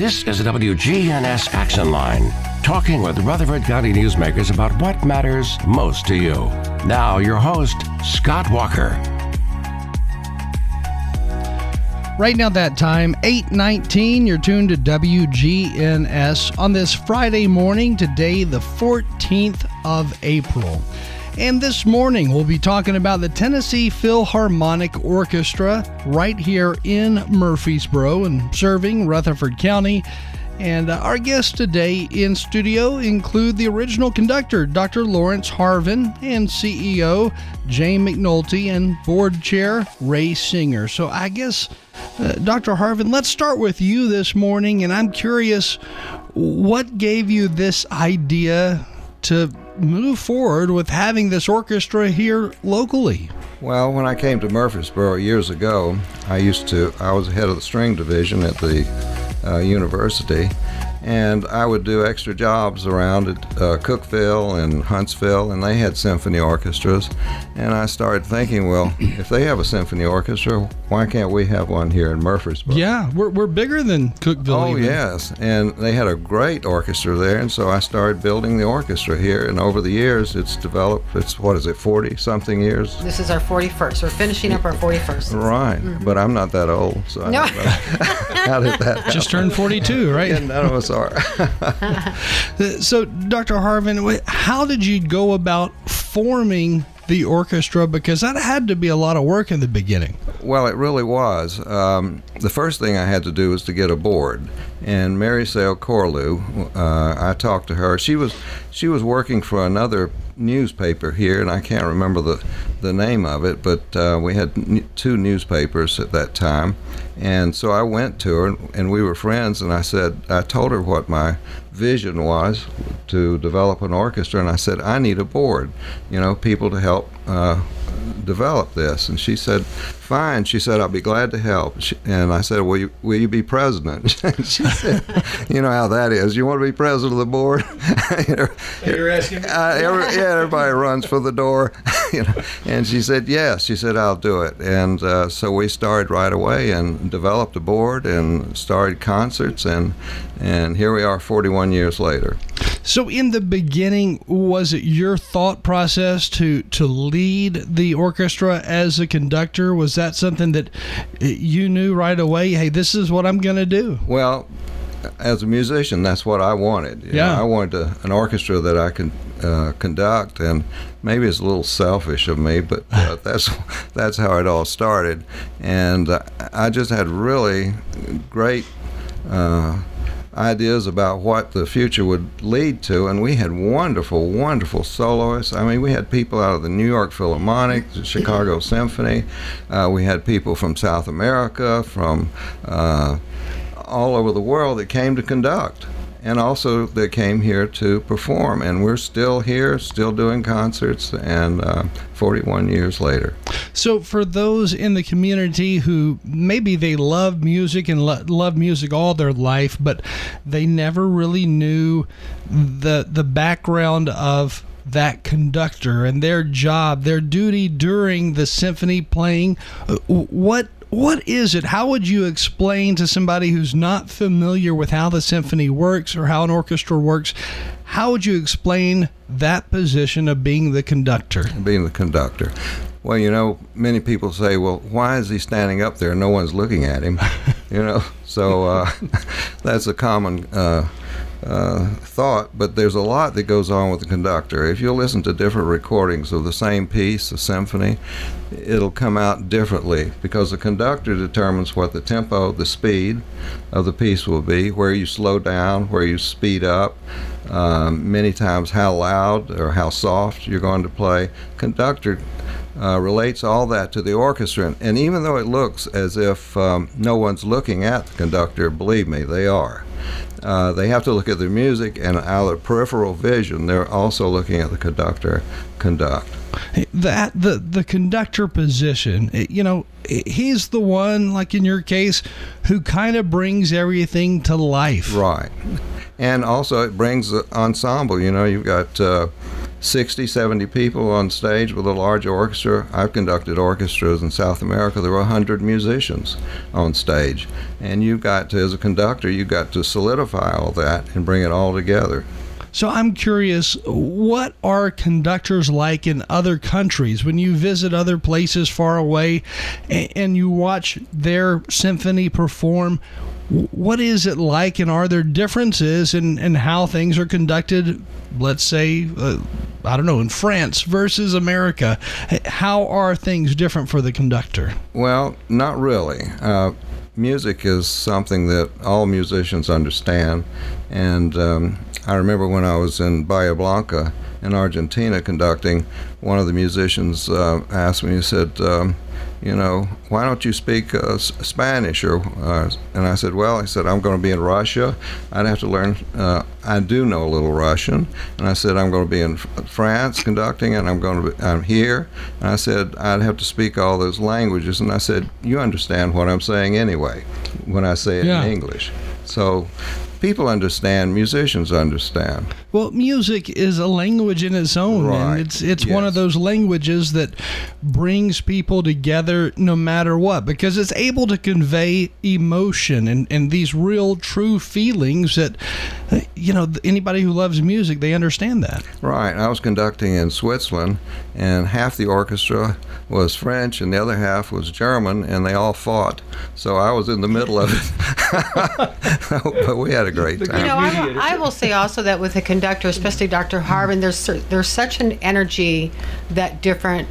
This is the WGNS Action Line, talking with Rutherford County newsmakers about what matters most to you. Now, your host, Scott Walker. Right now, that time, 819, you're tuned to WGNS on this Friday morning, today, the 14th of April. And this morning, we'll be talking about the Tennessee Philharmonic Orchestra right here in Murfreesboro and serving Rutherford County. And our guests today in studio include the original conductor, Dr. Laurence Harvin, and CEO Jane McNulty, and board chair Ray Singer. So I guess, uh, Dr. Harvin, let's start with you this morning. And I'm curious, what gave you this idea to move forward with having this orchestra here locally? Well, when I came to Murfreesboro years ago, I used to, I was head of the string division at the uh, university, and I would do extra jobs around at uh, Cookeville and Huntsville, and they had symphony orchestras. And I started thinking, well, if they have a symphony orchestra, why can't we have one here in Murfreesboro? Yeah, we're, we're bigger than Cookeville. Oh, even. yes. And they had a great orchestra there, and so I started building the orchestra here. And over the years, it's developed, it's what is it, 40 something years? This is our 41st. We're finishing up our 41st. Right. But I'm not that old, so I No. don't know. How did that happen? Just turned 42, right? Yeah, none of us are. So, Dr. Harvin, how did you go about forming the orchestra? Because that had to be a lot of work in the beginning. Well, it really was. Um, the first thing I had to do was to get a board, and Mary Sale Corlew, uh, I talked to her. She was she was working for another newspaper here, and I can't remember the the name of it, but uh, we had n- two newspapers at that time, and so I went to her, and we were friends. And I said, I told her what my vision was to develop an orchestra, and I said, I need a board, you know, people to help. Uh, develop this and she said fine she said i'll be glad to help she, and i said will you, will you be president she said you know how that is you want to be president of the board you know, You're asking uh, every, yeah, everybody runs for the door, you know. And she said yes. She said I'll do it. And uh, so we started right away and developed a board and started concerts and and here we are 41 years later. So, in the beginning, was it your thought process to to lead the orchestra as a conductor? Was that something that you knew right away? Hey, this is what I'm going to do. Well, as a musician, that's what I wanted. You Yeah. know, I wanted an orchestra that I could uh, conduct, and maybe it's a little selfish of me, but uh, that's that's how it all started. And uh, I just had really great. Uh, ideas about what the future would lead to and we had wonderful wonderful soloists. I mean we had people out of the new york philharmonic the chicago symphony. Uh, we had people from south america from uh, all over the world that came to conduct and also that came here to perform. And we're still here still doing concerts and uh, 41 years later. So, for those in the community who maybe they love music and lo- love music all their life, but they never really knew the the background of that conductor and their job, their duty during the symphony playing, uh, what what is it? How would you explain to somebody who's not familiar with how the symphony works or how an orchestra works? How would you explain that position of being the conductor? being the conductor. Well, you know, many people say, well, why is he standing up there? No one's looking at him. you know, so uh, that's a common uh, uh, thought, but there's a lot that goes on with the conductor. If you listen to different recordings of the same piece, a symphony, it'll come out differently because the conductor determines what the tempo, the speed of the piece will be, where you slow down, where you speed up, um, many times how loud or how soft you're going to play. Conductor uh, relates all that to the orchestra. And, even though it looks as if um, no one's looking at the conductor, believe me, they are. Uh, they have to look at the music, and out of peripheral vision, they're also looking at the conductor conduct. that the the conductor position you know he's the one like in your case who kind of brings everything to life Right. And also, it brings the ensemble. You know, you've got uh, 60, 70 people on stage with a large orchestra. I've conducted orchestras in South America. There were 100 musicians on stage. And you've got to, as a conductor, you've got to solidify all that and bring it all together. So I'm curious, what are conductors like in other countries when you visit other places far away and you watch their symphony perform? What is it like, and are there differences in, in how things are conducted? Let's say, uh, I don't know, in France versus America. How are things different for the conductor? Well, not really. Uh, music is something that all musicians understand, and um, I remember when I was in Bahia Blanca in Argentina conducting, one of the musicians uh, asked me, he said, um, you know, why don't you speak uh, Spanish? Or uh, and I said, well, I said I'm going to be in Russia. I'd have to learn. Uh, I do know a little Russian, and I said I'm going to be in France conducting, and I'm going to be, I'm here. And I said I'd have to speak all those languages, and I said you understand what I'm saying anyway when I say it Yeah. in English. So people understand, musicians understand. Well, music is a language in its own, Right. and it's it's one of those languages that brings people together no matter what, because it's able to convey emotion and, and these real, true feelings that, you know, anybody who loves music they understand that. Right. I was conducting in Switzerland, and half the orchestra was French, and the other half was German, and they all fought. So I was in the middle of it. but we had a great time. You know, I will, I will say also that with a conductor, especially Dr. Harvin, there's there's such an energy that different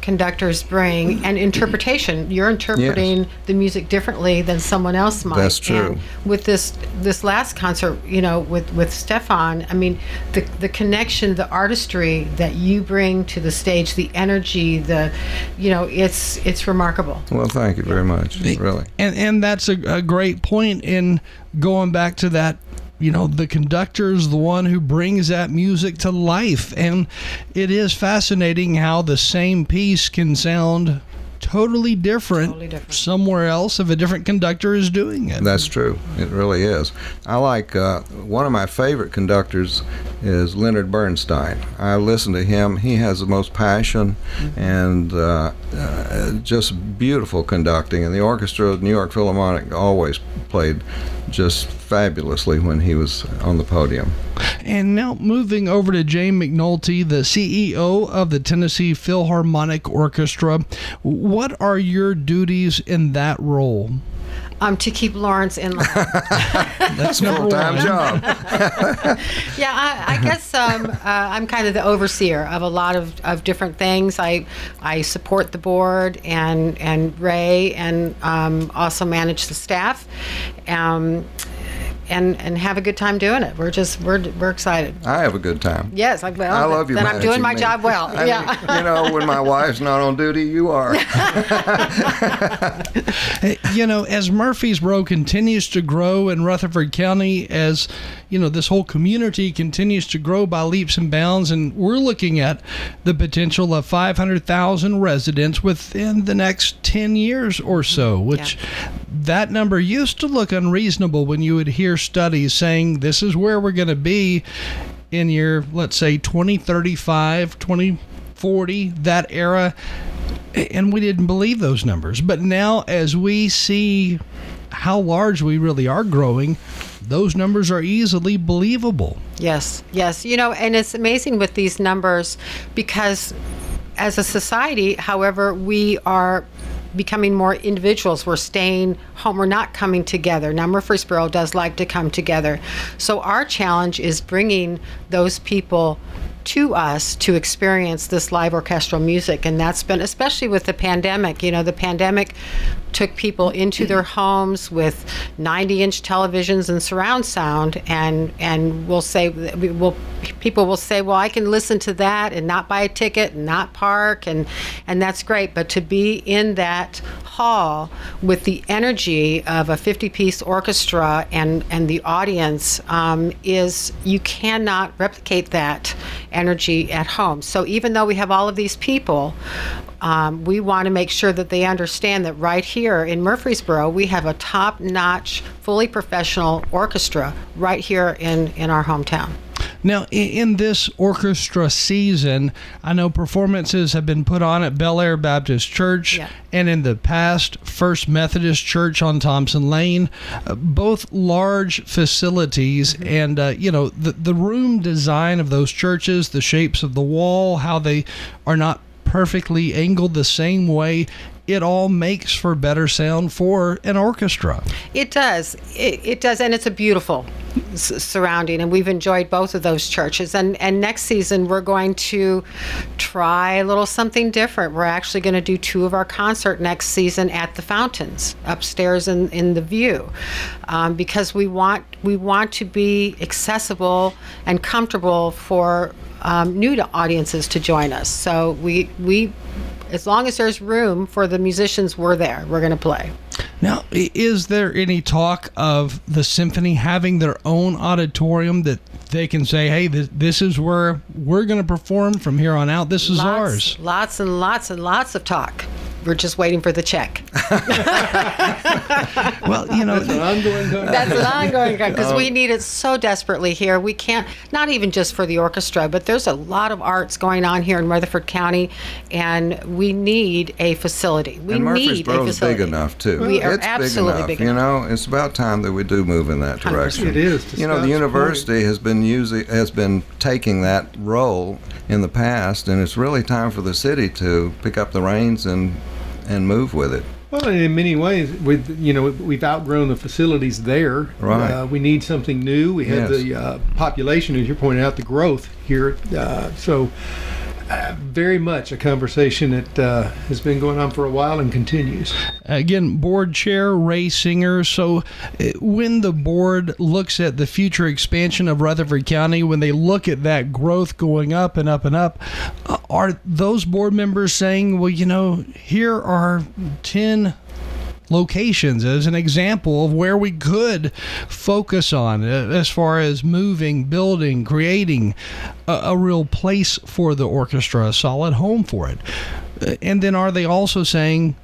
conductors bring and interpretation. You're interpreting the music differently than someone else might. That's true. And with this this last concert, you know, with with Stefan, I mean, the the connection, the artistry that you bring to the stage, the energy, the, you know, it's it's remarkable. well, thank you very much. Really. And and that's a, a great point in going back to that you know the conductor is the one who brings that music to life and it is fascinating how the same piece can sound totally different, Totally different. somewhere else if a different conductor is doing it That's true. It really is. I like uh, one of my favorite conductors is Leonard Bernstein. I listen to him. He has the most passion and uh, uh, just beautiful conducting. And the orchestra of New York Philharmonic always played just fabulously when he was on the podium. and now moving over to Jane McNulty the CEO of the Tennessee Philharmonic Orchestra what are your duties in that role Um, to keep Laurence in line. that's number Full-time job. Yeah, I, I guess um, uh, I'm kind of the overseer of a lot of, of different things. I I support the board and and Ray and um, also manage the staff, um, and and have a good time doing it. We're just we're we're excited. I have a good time. Yes, I, well, I love you. Then I'm doing my me. job well. I mean, yeah. you know, when my wife's not on duty, you are. Hey, you know, as Murfreesboro continues to grow in Rutherford County, as you know, this whole community continues to grow by leaps and bounds, and we're looking at the potential of 500,000 residents within the next 10 years or so, mm-hmm. which that number used to look unreasonable when you would hear studies saying this is where we're going to be in your, let's say, 2035, 2040, that era and we didn't believe those numbers. But now, as we see how large we really are growing, those numbers are easily believable. Yes, yes. You know, and it's amazing with these numbers because as a society, however, we are becoming more individuals. We're staying home. We're not coming together. Now, Murfreesboro does like to come together. So, our challenge is bringing those people to us to experience this live orchestral music and that's been especially with the pandemic you know the pandemic took people into their homes with 90 inch televisions and surround sound and and we'll say we will people will say well I can listen to that and not buy a ticket and not park and and that's great. But to be in that hall with the energy of a 50 piece orchestra and and the audience um, is you cannot replicate that energy at home. So even though we have all of these people um, we want to make sure that they understand that right here in Murfreesboro, we have a top notch, fully professional orchestra right here in, in our hometown. Now, in this orchestra season, I know performances have been put on at Bel Air Baptist Church Yeah. and in the past, First Methodist Church on Thompson Lane, uh, both large facilities. And, uh, you know, the, the room design of those churches, the shapes of the wall, how they are not perfectly angled the same way. It all makes for better sound for an orchestra. It does. It, it does, and it's a beautiful s- surrounding, and we've enjoyed both of those churches. And and next season we're going to try a little something different. We're actually going to do two of our concert next season at the fountains upstairs in in the view, um, because we want we want to be accessible and comfortable for um, new to audiences to join us. So we we. As long as there's room for the musicians, we're there. We're going to play. Now, is there any talk of the symphony having their own auditorium that they can say, "Hey, this, this is where we're going to perform from here on out. This is lots, ours." Lots and lots and lots of talk. We're just waiting for the check. Well, you know, Ongoing con- That's an ongoing because we um, need it so desperately here. We can't, not even just for the orchestra, but there's a lot of arts going on here in Rutherford County, and we need a facility. We and need a Murfreesboro's facility. big enough too. We are it's absolutely big big enough. enough. You know, it's about time that we do move in that 100%. direction. It is, You know, the Scott's university has been using has been taking that role in the past, and it's really time for the city to pick up the reins and and move with it. Well, in many ways, with you know, we've outgrown the facilities there. Right. Uh, we need something new. We have Yes. the uh, population, as you pointed out, the growth here. Uh, so, very much a conversation that uh, has been going on for a while and continues. again, board chair Ray Singer. So, uh, when the board looks at the future expansion of Rutherford County, when they look at that growth going up and up and up, uh, are those board members saying, "Well, you know, here are ten locations as an example of where we could focus on uh, as far as moving, building, creating a, a real place for the orchestra, a solid home for it. Uh, And then are they also saying,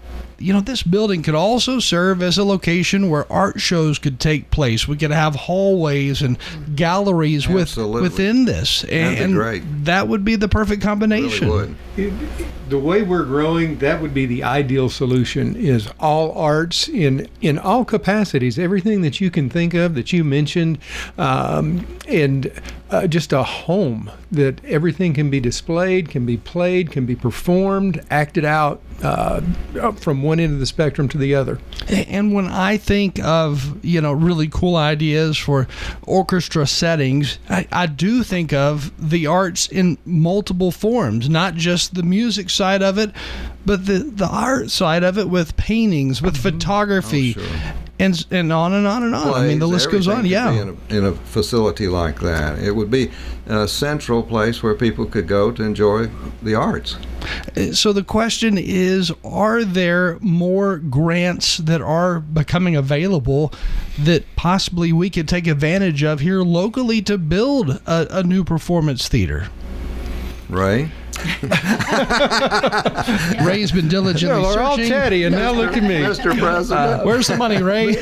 you know, this building could also serve as a location where art shows could take place. We could have hallways and galleries with within this, That'd be and great. that would be the perfect Really combination. would. It- the way we're growing, that would be the ideal solution. Is all arts in in all capacities, everything that you can think of that you mentioned, um, and uh, just a home that everything can be displayed, can be played, can be performed, acted out uh, from one end of the spectrum to the other. And when I think of you know really cool ideas for orchestra settings, I, I do think of the arts in multiple forms, not just the music side of it, but the the art side of it with paintings, with photography, Oh, sure. And and on and on and on. I mean, the list goes on. Yeah. In a, in a facility like that, it would be a central place where people could go to enjoy the arts. Uh, so the question is are there more grants that are becoming available that possibly we could take advantage of here locally to build a, a new performance theater? Ray, Ray's been diligently we're all searching. chatty, and now look at me. Mr. President. Where's the money, Ray?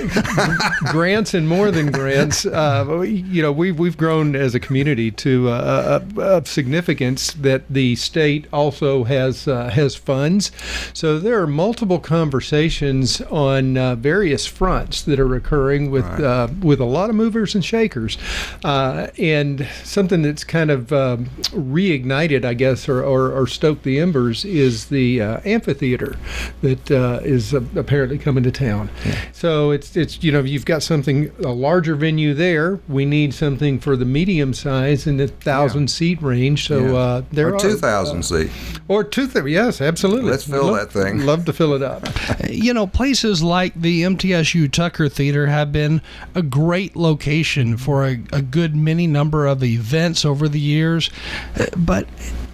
grants and more than grants. Uh, you know, we've we've grown as a community to uh, uh, of significance that the state also has uh, has funds. So there are multiple conversations on uh, various fronts that are occurring with Right. uh, with a lot of movers and shakers, uh, and something that's kind of um, reignited, I guess, or, or, or stoked the embers is the uh, amphitheater that uh, is uh, apparently coming to town. So it's it's you know you've got something a larger venue there. We need something for the medium size in the thousand seat range. So Yeah. uh, there or are 2,000 seat. or two. Th- yes, absolutely. Let's fill Love- that thing. Love to fill it up. you know, places like the MTSU Tucker Theater have been a great location for a, a good many number of events over the years. Uh, But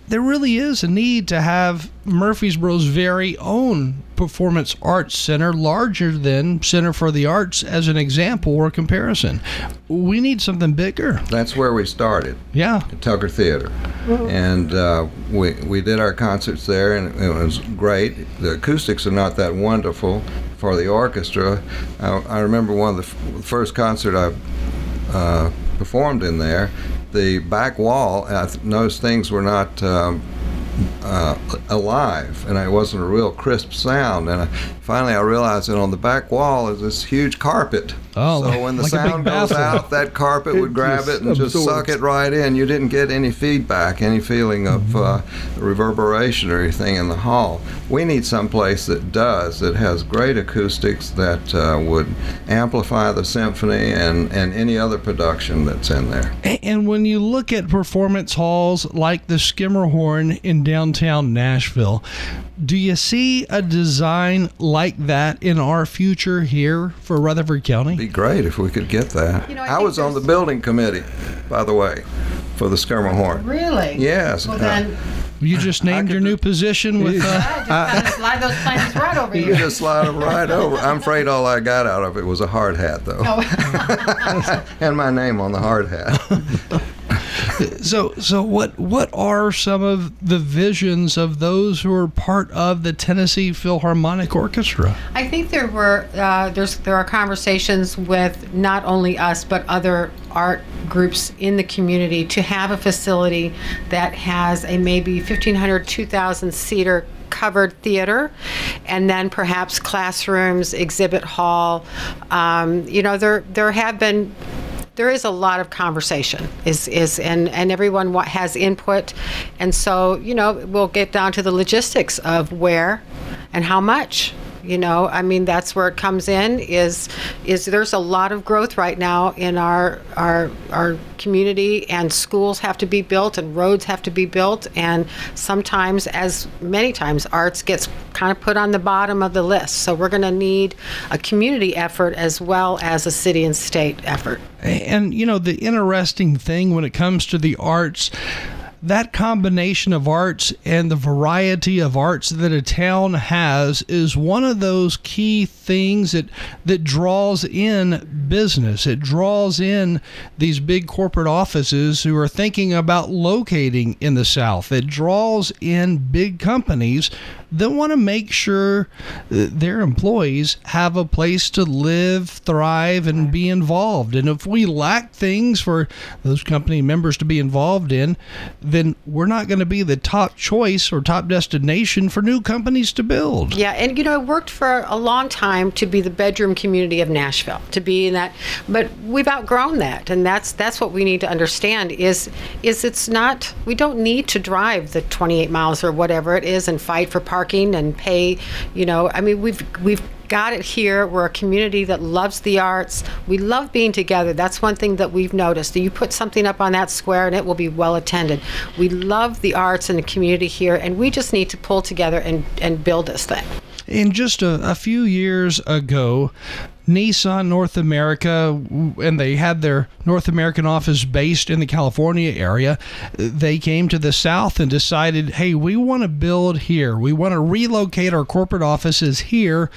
there really is a need to have Murfreesboro's very own performance arts center, larger than Center for the Arts, as an example or comparison. We need something bigger. That's where we started. Yeah. Tucker Theater, and uh, we we did our concerts there, and it was great. The acoustics are not that wonderful for the orchestra. I, I remember one of the f- first concert I uh, performed in there, the back wall, I noticed things were not. Um, uh, alive, and it wasn't a real crisp sound. And I, finally, I realized that on the back wall is this huge carpet. Oh, so when the like sound goes out, that carpet would grab just it and just suck it right in. You didn't get any feedback, any feeling of uh, reverberation or anything in the hall. We need some place that does, that has great acoustics, that uh, would amplify the symphony and, and any other production that's in there. And when you look at performance halls like the Schermerhorn in downtown Nashville, do you see a design like that in our future here for Rutherford County? Be great if we could get that. You know, I I, was on the building committee, by the way, for the Schermerhorn. Really? Yes. Well, uh, then, You just named your do- new position with. Uh, I just kind of slide those plans right over You here. just slide them right over. I'm afraid all I got out of it was a hard hat, though, Oh. and my name on the hard hat. so, so what? What are some of the visions of those who are part of the Tennessee Philharmonic Orchestra? I think there were uh, there's there are conversations with not only us but other art groups in the community to have a facility that has a maybe 1500 2000 seater covered theater and then perhaps classrooms exhibit hall um, you know there there have been there is a lot of conversation is is and and everyone has input. And so you know we'll get down to the logistics of where and how much you know i mean that's where it comes in is is there's a lot of growth right now in our our our community and schools have to be built and roads have to be built. And sometimes as many times arts gets kind of put on the bottom of the list. So we're going to need a community effort as well as a city and state effort. And you know, the interesting thing when it comes to the arts, that combination of arts and the variety of arts that a town has is one of those key things that that draws in business. It draws in these big corporate offices who are thinking about locating in the South. It draws in big companies that want to make sure their employees have a place to live, thrive, and be involved. And if we lack things for those company members to be involved in, then we're not going to be the top choice or top destination for new companies to build. Yeah, and you know, I worked for a long time to be the bedroom community of Nashville, to be in that, but we've outgrown that, and that's that's what we need to understand is is it's not we don't need to drive the 28 miles or whatever it is and fight for parking and pay, you know, I mean we've we've got it here. We're a community that loves the arts. We love being together. That's one thing that we've noticed. You put something up on that square and it will be well attended. We love the arts and the community here, and we just need to pull together and, and build this thing. In just a, a few years ago, Nissan North America, and they had their North American office based in the California area. They came to the South and decided, hey, we want to build here. We want to relocate our corporate offices here.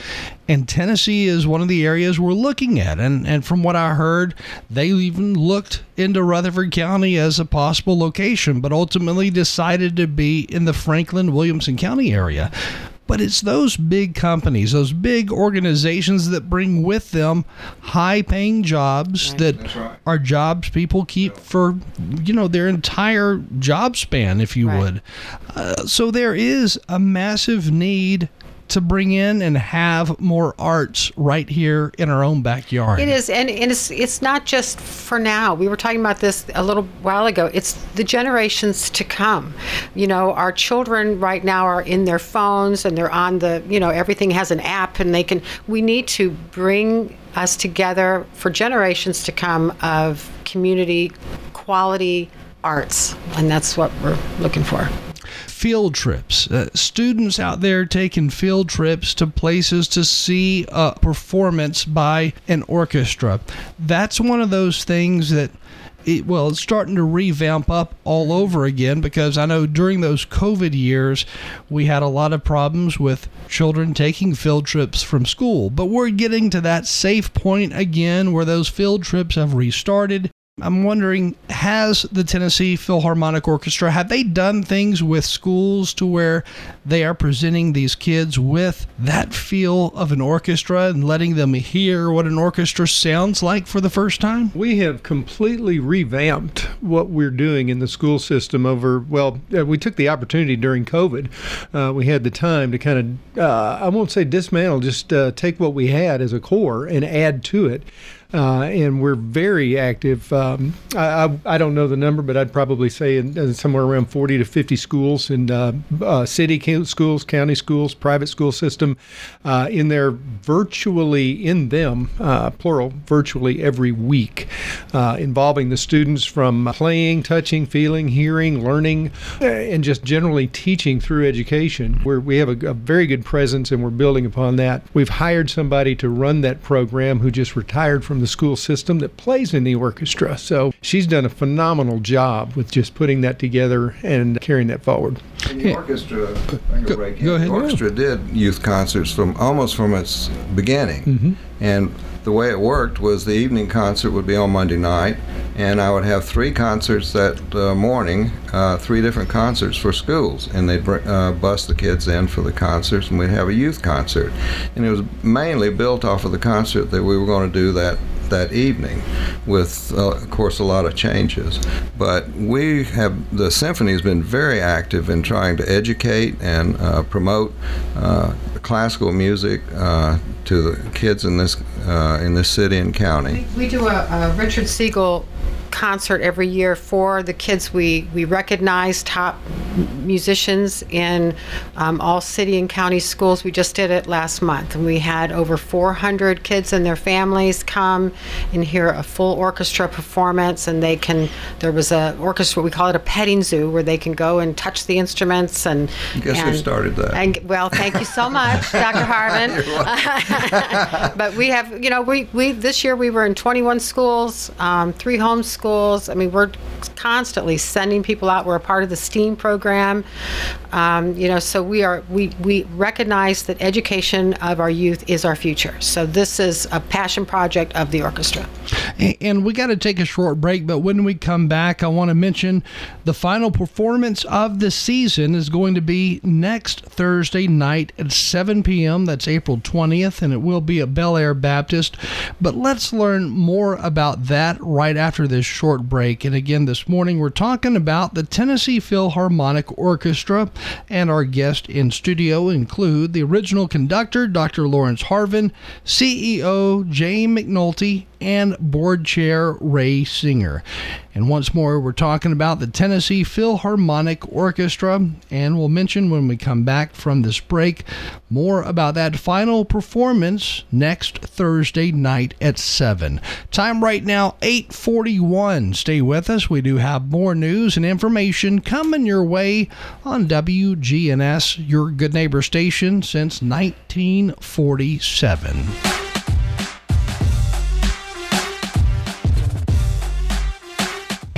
And Tennessee is one of the areas we're looking at. And, and from what I heard, they even looked into Rutherford County as a possible location, but ultimately decided to be in the Franklin Williamson County area. But it's those big companies, those big organizations that bring with them high paying jobs that are jobs people keep for, you know, their entire job span, if you Right. would. Uh, so there is a massive need to bring in and have more arts right here in our own backyard. It is, and, and it's it's not just for now. We were talking about this a little while ago. It's the generations to come. You know, our children right now are in their phones and they're on the. You know, everything has an app, and they can. We need to bring us together for generations to come of community quality arts, and that's what we're looking for. Field trips. Uh, students out there taking field trips to places to see a performance by an orchestra. That's one of those things that. It, well, it's starting to revamp up all over again because I know during those COVID years we had a lot of problems with children taking field trips from school. But we're getting to that safe point again where those field trips have restarted I'm wondering, has the Tennessee Philharmonic Orchestra have they done things with schools to where they are presenting these kids with that feel of an orchestra and letting them hear what an orchestra sounds like for the first time? We have completely revamped what we're doing in the school system over. Well, uh, we took the opportunity during COVID. Uh, we had the time to kind of, uh, I won't say dismantle, just uh, take what we had as a core and add to it. Uh, and we're very active. Um, I, I, I, don't know the number, but I'd probably say in, in somewhere around 40 to 50 schools in uh, uh, city schools, county schools, private school system, uh, in there virtually in them, uh, plural, virtually every week, uh, involving the students from playing, touching, feeling, hearing, learning, and just generally teaching through education. We have a, a very good presence, and we're building upon that. We've hired somebody to run that program who just retired from the school system that plays in the orchestra. So she's done a phenomenal job with just putting that together and carrying that forward. And the orchestra, go, go, go ahead. The orchestra did youth concerts from almost from its beginning, mm-hmm. and the way it worked was the evening concert would be on Monday night, and I would have three concerts that uh, morning, uh, three different concerts for schools, and they'd uh, bus the kids in for the concerts, and we'd have a youth concert, and it was mainly built off of the concert that we were going to do that that evening, with uh, of course a lot of changes. But we have the symphony has been very active in trying to educate and uh, promote uh, classical music uh, to the kids in this uh, in this city and county. We, we do a, a Richard Siegel concert every year for the kids. We we recognize top musicians in um, all city and county schools. We just did it last month, and we had over 400 kids and their families come and hear a full orchestra performance. And they can there was a orchestra we call it a petting zoo where they can go and touch the instruments and. Guess and, who started that? And well, thank you so much, Dr. Harmon. but we have you know we we this year we were in 21 schools, um, three home schools. I mean, we're constantly sending people out. We're a part of the STEAM program. Um, you know, so we are we we recognize that education of our youth is our future. So this is a passion project of the orchestra. And we got to take a short break, but when we come back, I want to mention the final performance of the season is going to be next Thursday night at 7 p.m. That's April 20th, and it will be at Bel Air Baptist. But let's learn more about that right after this short break. And again, this morning we're talking about the Tennessee Philharmonic Orchestra, and our guests in studio include the original conductor, Dr. Laurence Harvin, CEO Jane McNulty, and board chair Ray Singer. And once more, we're talking about the Tennessee Philharmonic Orchestra, and we'll mention when we come back from this break more about that final performance next Thursday night at 7. Time right now 8:41. Stay with us. We do have more news and information coming your way on WGNS, your good neighbor station since 1947.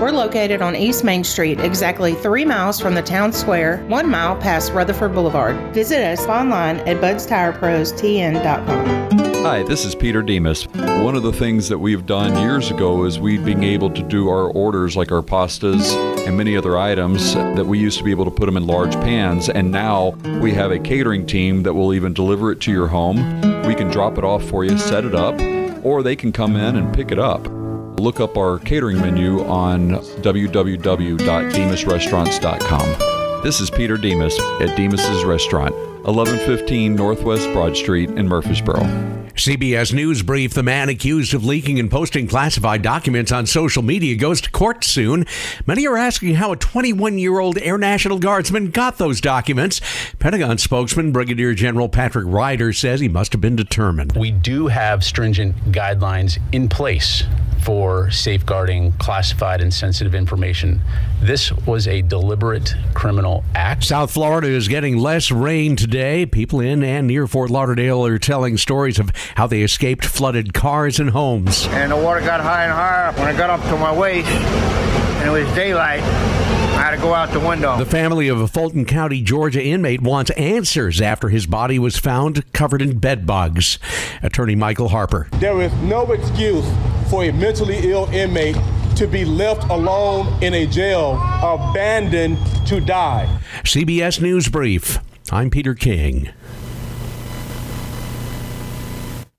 We're located on East Main Street, exactly three miles from the town square, one mile past Rutherford Boulevard. Visit us online at budstireprostn.com. Hi, this is Peter Demas. One of the things that we've done years ago is we've been able to do our orders like our pastas and many other items that we used to be able to put them in large pans, and now we have a catering team that will even deliver it to your home. We can drop it off for you, set it up, or they can come in and pick it up. Look up our catering menu on www.demasrestaurants.com. This is Peter Demas at Demas's Restaurant. 1115 Northwest Broad Street in Murfreesboro. CBS News brief the man accused of leaking and posting classified documents on social media goes to court soon. Many are asking how a 21 year old Air National Guardsman got those documents. Pentagon spokesman Brigadier General Patrick Ryder says he must have been determined. We do have stringent guidelines in place for safeguarding classified and sensitive information. This was a deliberate criminal act. South Florida is getting less rain today. People in and near Fort Lauderdale are telling stories of how they escaped flooded cars and homes. And the water got higher and higher. When I got up to my waist, and it was daylight, I had to go out the window. The family of a Fulton County, Georgia inmate wants answers after his body was found covered in bed bugs. Attorney Michael Harper. There is no excuse for a mentally ill inmate to be left alone in a jail, abandoned to die. CBS News Brief. I'm Peter King.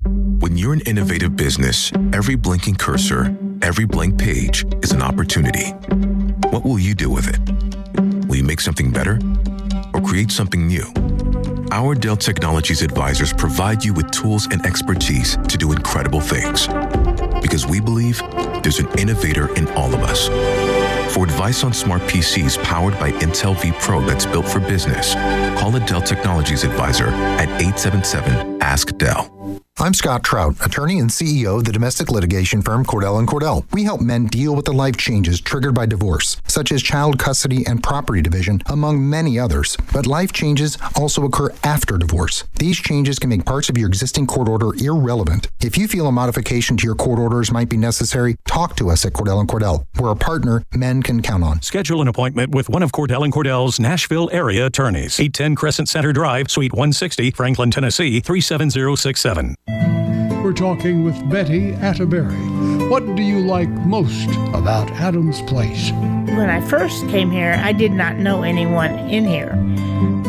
When you're an innovative business, every blinking cursor, every blank page is an opportunity. What will you do with it? Will you make something better or create something new? Our Dell Technologies advisors provide you with tools and expertise to do incredible things. Because we believe there's an innovator in all of us. For advice on smart PCs powered by Intel vPro that's built for business, call a Dell Technologies advisor at 877 Ask Dell. I'm Scott Trout, attorney and CEO of the domestic litigation firm Cordell and Cordell. We help men deal with the life changes triggered by divorce, such as child custody and property division, among many others. But life changes also occur after divorce. These changes can make parts of your existing court order irrelevant. If you feel a modification to your court orders might be necessary, talk to us at Cordell and Cordell. We're a partner men can count on. Schedule an appointment with one of Cordell and Cordell's Nashville area attorneys. 810 Crescent Center Drive, Suite 160, Franklin, Tennessee 37067. We're talking with Betty Atterbury. What do you like most about Adams Place? When I first came here, I did not know anyone in here.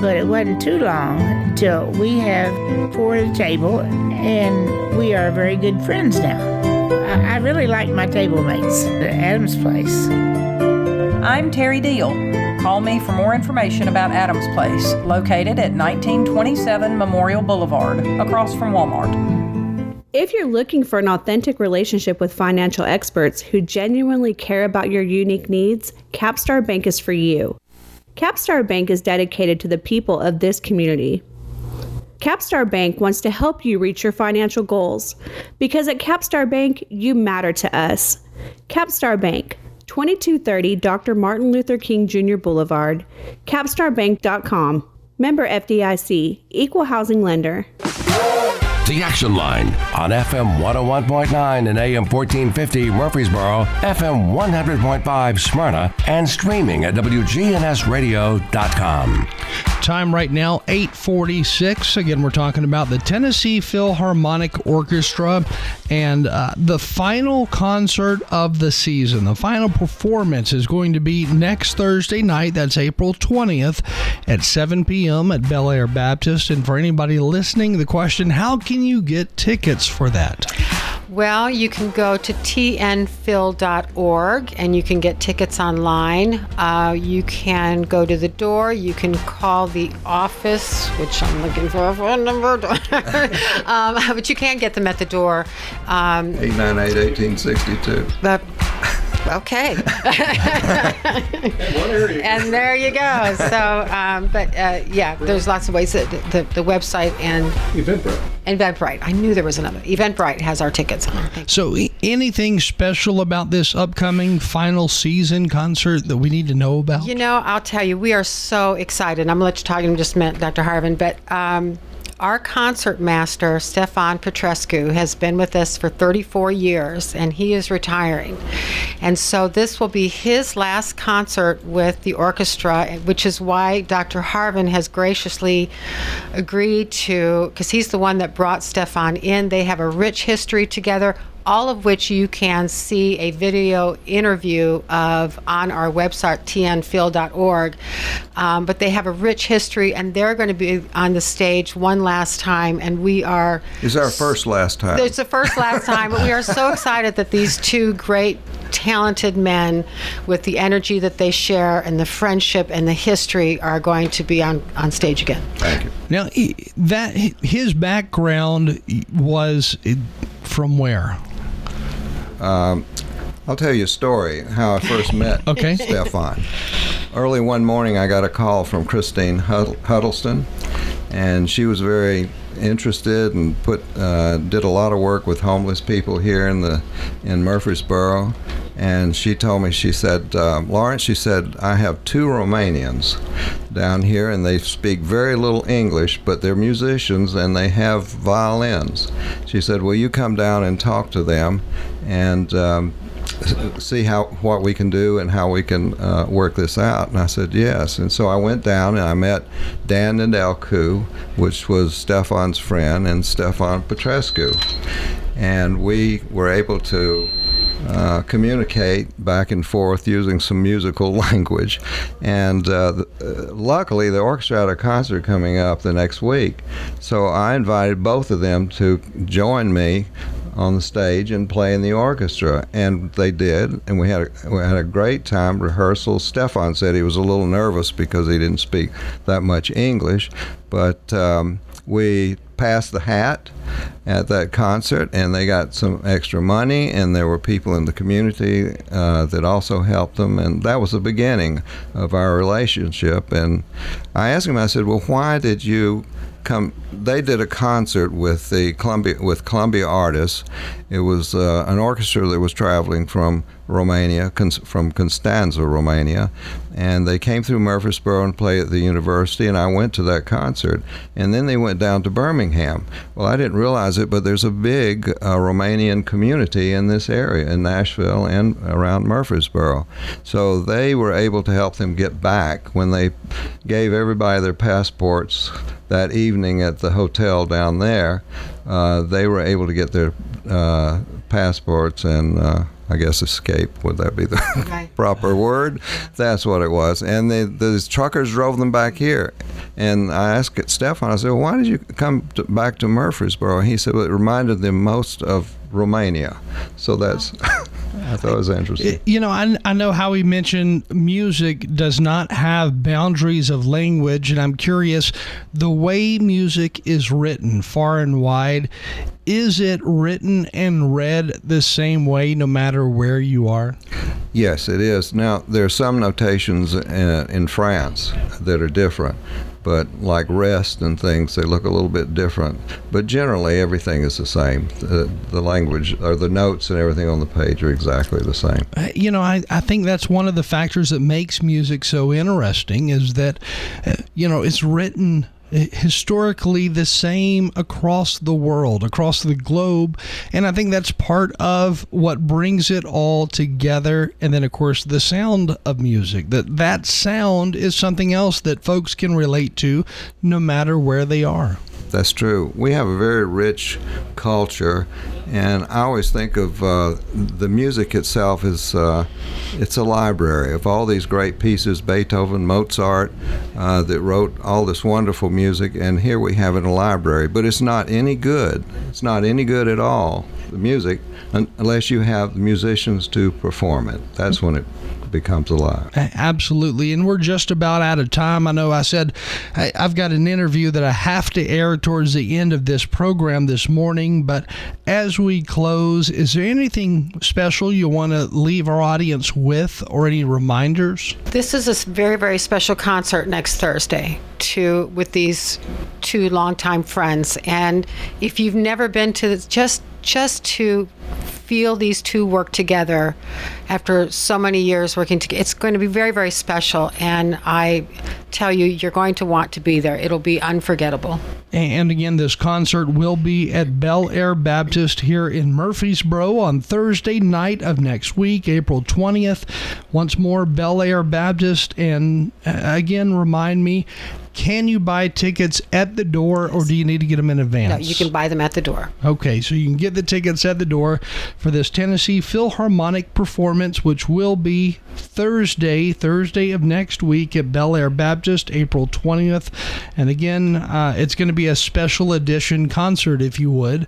But it wasn't too long until we have four at the table, and we are very good friends now. I, I really like my table mates at Adams Place. I'm Terry Deal. Call me for more information about Adams Place, located at 1927 Memorial Boulevard, across from Walmart. If you're looking for an authentic relationship with financial experts who genuinely care about your unique needs, Capstar Bank is for you. Capstar Bank is dedicated to the people of this community. Capstar Bank wants to help you reach your financial goals because at Capstar Bank, you matter to us. Capstar Bank, 2230 Dr. Martin Luther King Jr. Boulevard, capstarbank.com. Member FDIC, Equal Housing Lender. The Action Line on FM 101.9 and AM 1450 Murfreesboro, FM 100.5 Smyrna, and streaming at WGNSradio.com. Time right now, 846. Again, we're talking about the Tennessee Philharmonic Orchestra and uh, the final concert of the season. The final performance is going to be next Thursday night. That's April 20th at 7 p.m. at Bel Air Baptist. And for anybody listening, the question how can you get tickets for that? Well, you can go to tnphil.org and you can get tickets online. Uh, you can go to the door. You can call the office, which I'm looking for a phone number, um, but you can get them at the door. Um, 898 1862. But okay. and there you go. So, um, but uh, yeah, there's lots of ways that the, the website and Eventbrite. Eventbrite. I knew there was another. Eventbrite has our tickets on. So, anything special about this upcoming final season concert that we need to know about? You know, I'll tell you, we are so excited. I'm going to let you talk in just a minute, Dr. Harvin, but. Um, our concert master, Stefan Petrescu, has been with us for 34 years and he is retiring. And so this will be his last concert with the orchestra, which is why Dr. Harvin has graciously agreed to, because he's the one that brought Stefan in. They have a rich history together all of which you can see a video interview of on our website tnphil.org um, but they have a rich history and they're going to be on the stage one last time and we are is our first last time. It's the first last time but we are so excited that these two great talented men with the energy that they share and the friendship and the history are going to be on, on stage again. Thank you. Now that his background was from where um, I'll tell you a story how I first met okay. Stefan. Early one morning, I got a call from Christine Huddleston, and she was very interested and put uh, did a lot of work with homeless people here in the in Murfreesboro. And she told me, she said, uh, Laurence, she said, I have two Romanians down here, and they speak very little English, but they're musicians and they have violins. She said, Will you come down and talk to them and um, see how what we can do and how we can uh, work this out. And I said yes. And so I went down and I met Dan and Nedelcu, which was Stefan's friend, and Stefan Petrescu, and we were able to. Uh, communicate back and forth using some musical language. And uh, uh, luckily, the orchestra had a concert coming up the next week. So I invited both of them to join me on the stage and play in the orchestra, and they did, and we had a, we had a great time rehearsal. Stefan said he was a little nervous because he didn't speak that much English, but um, we passed the hat at that concert, and they got some extra money, and there were people in the community uh, that also helped them, and that was the beginning of our relationship. And I asked him, I said, "Well, why did you?" come they did a concert with the Columbia with Columbia artists. It was uh, an orchestra that was traveling from Romania, from Constanza, Romania, and they came through Murfreesboro and played at the university, and I went to that concert. And then they went down to Birmingham. Well, I didn't realize it, but there's a big uh, Romanian community in this area, in Nashville and around Murfreesboro. So they were able to help them get back when they gave everybody their passports that evening at the hotel down there. Uh, they were able to get their uh, passports and uh, I guess escape would that be the okay. proper word? That's what it was. And they, the truckers drove them back here. And I asked Stefan, I said, well, "Why did you come to, back to Murfreesboro?" And he said, well, "It reminded them most of Romania." So that's. Oh. I thought it was interesting. You know, I, I know how he mentioned music does not have boundaries of language, and I'm curious the way music is written far and wide, is it written and read the same way no matter where you are? Yes, it is. Now, there are some notations in, uh, in France that are different but like rest and things, they look a little bit different. But generally, everything is the same. The, the language or the notes and everything on the page are exactly the same. Uh, you know, I, I think that's one of the factors that makes music so interesting is that, uh, you know, it's written historically the same across the world, across the globe. And I think that's part of what brings it all together. And then, of course, the sound of music. That that sound is something else that folks can relate to no matter where they are. That's true. We have a very rich culture, and I always think of uh, the music itself as uh, it's a library of all these great pieces. Beethoven, Mozart, uh, that wrote all this wonderful music, and here we have it in a library. But it's not any good. It's not any good at all. The music, unless you have musicians to perform it. That's when it becomes alive. Absolutely. And we're just about out of time. I know I said I, have got an interview that I have to air towards the end of this program this morning. But as we close, is there anything special you want to leave our audience with or any reminders? This is a very, very special concert next Thursday to with these two longtime friends. And if you've never been to just just to feel these two work together after so many years working together. It's going to be very, very special. And I tell you, you're going to want to be there. It'll be unforgettable. And again, this concert will be at Belle Aire Baptist here in Murfreesboro on Thursday night of next week, April 20th. Once more, Belle Aire Baptist. And uh, again, remind me, can you buy tickets at the door or do you need to get them in advance? No, you can buy them at the door. Okay, so you can get the tickets at the door for this Tennessee Philharmonic performance, which will be Thursday, Thursday of next week at Belle Aire Baptist, April 20th. And again, uh, it's going to be a special edition concert, if you would,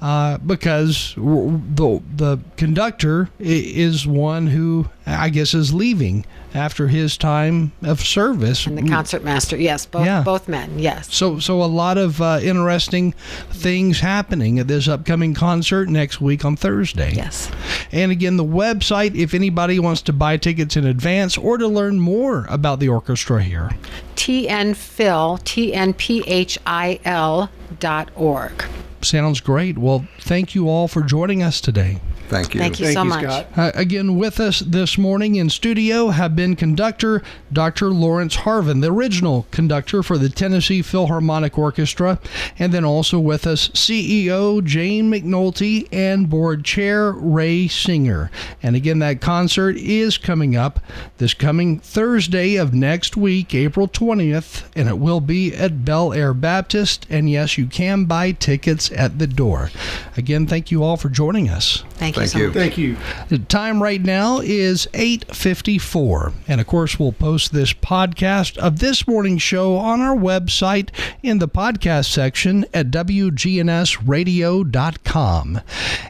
uh, because the, the conductor is one who I guess, is leaving after his time of service. And the concertmaster, yes, both Yeah. both men, yes. So, so a lot of uh, interesting things happening at this upcoming concert next week on Thursday. Yes. And again, the website, if anybody wants to buy tickets in advance or to learn more about the orchestra here. TNPhil, T-N-P-H-I-L dot org. Sounds great. Well, thank you all for joining us today. Thank you. Thank you Thank so you, much. Scott. Uh, again, with us this morning in studio have been conductor Dr. Laurence Harvin, the original conductor for the Tennessee Philharmonic Orchestra, and then also with us CEO Jane McNulty and board chair Ray Singer. And again, that concert is coming up this coming Thursday of next week, April 20th, and it will be at Belle Aire Baptist. And yes, you can buy tickets at the door. Again, thank you all for joining us. Thank you Thank so you. much. Thank you. The time right now is 8:54, and of course we'll post this podcast of this morning's show on our website in the podcast section at wgnsradio.com.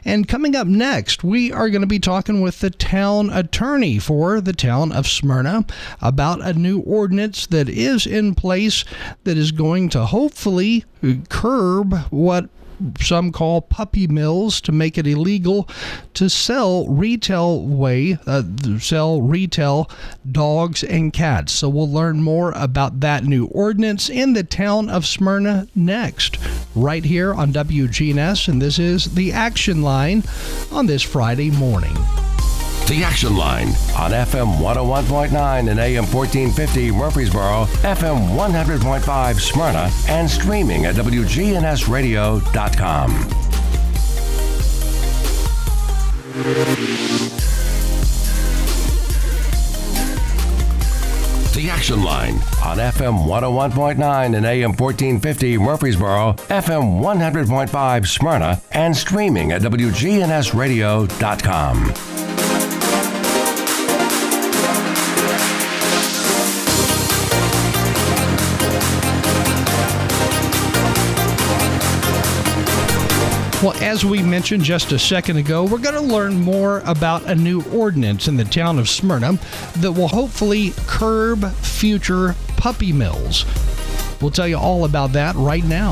And coming up next, we are going to be talking with the town attorney for the town of Smyrna about a new ordinance that is in place that is going to hopefully curb what some call puppy mills to make it illegal to sell retail way uh, sell retail dogs and cats. So we'll learn more about that new ordinance in the town of Smyrna next right here on WGNS and this is the action line on this Friday morning The Action Line on FM 101.9 and AM 1450 Murfreesboro, FM 100.5 Smyrna, and streaming at WGNSradio.com. The Action Line on FM 101.9 and AM 1450 Murfreesboro, FM 100.5 Smyrna, and streaming at WGNSradio.com. as we mentioned just a second ago, we're going to learn more about a new ordinance in the town of Smyrna that will hopefully curb future puppy mills. We'll tell you all about that right now.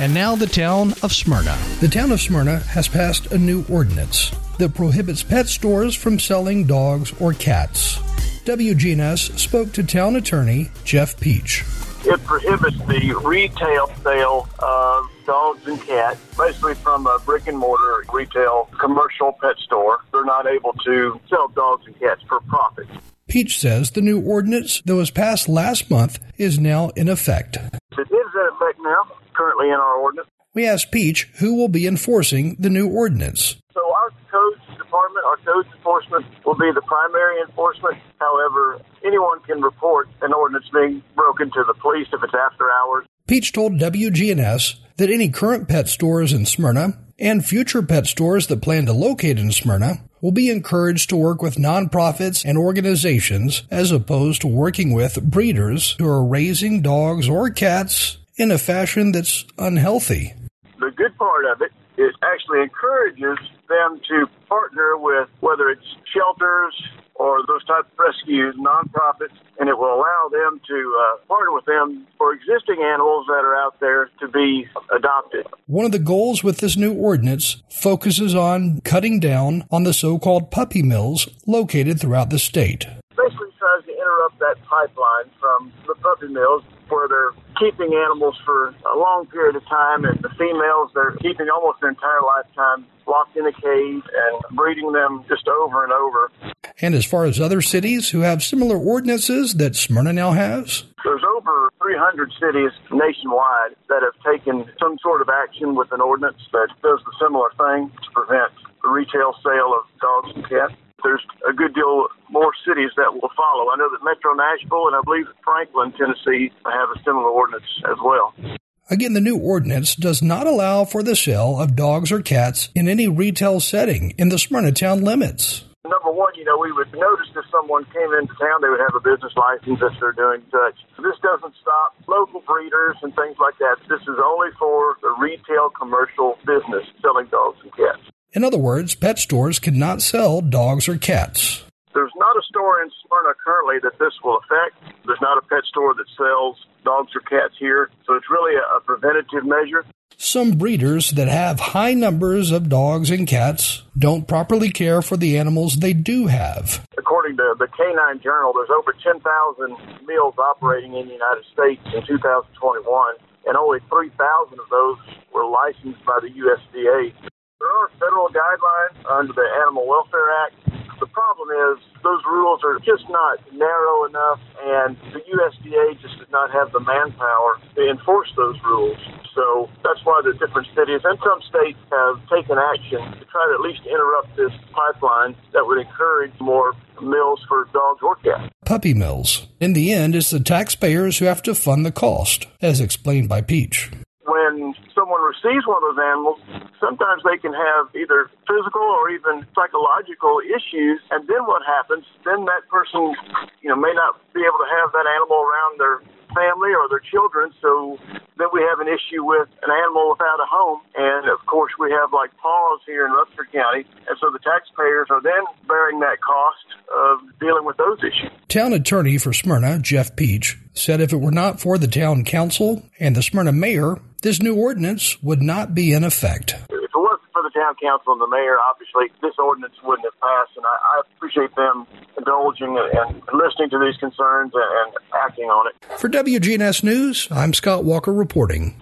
And now the town of Smyrna. The town of Smyrna has passed a new ordinance that prohibits pet stores from selling dogs or cats. WGNS spoke to town attorney Jeff Peach. It prohibits the retail sale of dogs and cats, basically from a brick and mortar retail commercial pet store. They're not able to sell dogs and cats for profit. Peach says the new ordinance that was passed last month is now in effect. It is in effect now, currently in our ordinance. We asked Peach who will be enforcing the new ordinance. So our codes department, our codes enforcement will be the primary enforcement. However, anyone can report an ordinance being broken to the police if it's after hours. Peach told WGNS that any current pet stores in Smyrna and future pet stores that plan to locate in Smyrna will be encouraged to work with nonprofits and organizations as opposed to working with breeders who are raising dogs or cats in a fashion that's unhealthy. The good part of it is actually encourages them to partner with whether it's shelters or those type of rescues, nonprofits, and it will allow them to uh, partner with them for existing animals that are out there to be adopted. One of the goals with this new ordinance focuses on cutting down on the so called puppy mills located throughout the state. Basically tries to interrupt that pipeline from the puppy mills where they're keeping animals for a long period of time and the females they're keeping almost their entire lifetime locked in a cage and breeding them just over and over. And as far as other cities who have similar ordinances that Smyrna now has, There's over 300 cities nationwide that have taken some sort of action with an ordinance that does the similar thing to prevent the retail sale of dogs and cats. There's a good deal more cities that will follow. I know that Metro Nashville and I believe Franklin, Tennessee have a similar ordinance as well. Again, the new ordinance does not allow for the sale of dogs or cats in any retail setting in the Smyrna town limits. Number one, you know, we would notice if someone came into town, they would have a business license if they're doing such. This doesn't stop local breeders and things like that. This is only for the retail commercial business selling dogs and cats. In other words, pet stores cannot sell dogs or cats. There's not a store in Smyrna currently that this will affect. There's not a pet store that sells dogs or cats here, so it's really a, preventative measure. Some breeders that have high numbers of dogs and cats don't properly care for the animals they do have. According to the Canine Journal, there's over 10,000 mills operating in the United States in 2021, and only 3,000 of those were licensed by the USDA. There are federal guidelines under the Animal Welfare Act. The problem is those rules are just not narrow enough, and the USDA just does not have the manpower to enforce those rules. So that's why the different cities and some states have taken action to try to at least interrupt this pipeline that would encourage more mills for dogs or cats. Puppy mills. In the end, it's the taxpayers who have to fund the cost, as explained by Peach. Receives one of those animals, sometimes they can have either physical or even psychological issues. And then what happens? Then that person, you know, may not be able to have that animal around their family or their children. So then we have an issue with an animal without a home. And of course, we have like PAWS here in Rutherford County. And so the taxpayers are then bearing that cost of dealing with those issues. Town attorney for Smyrna, Jeff Peach, said if it were not for the town council and the Smyrna mayor, this new ordinance would not be in effect. If it wasn't for the town council and the mayor, obviously this ordinance wouldn't have passed. And I, I appreciate them indulging and listening to these concerns and, and acting on it. For WGNS News, I'm Scott Walker reporting.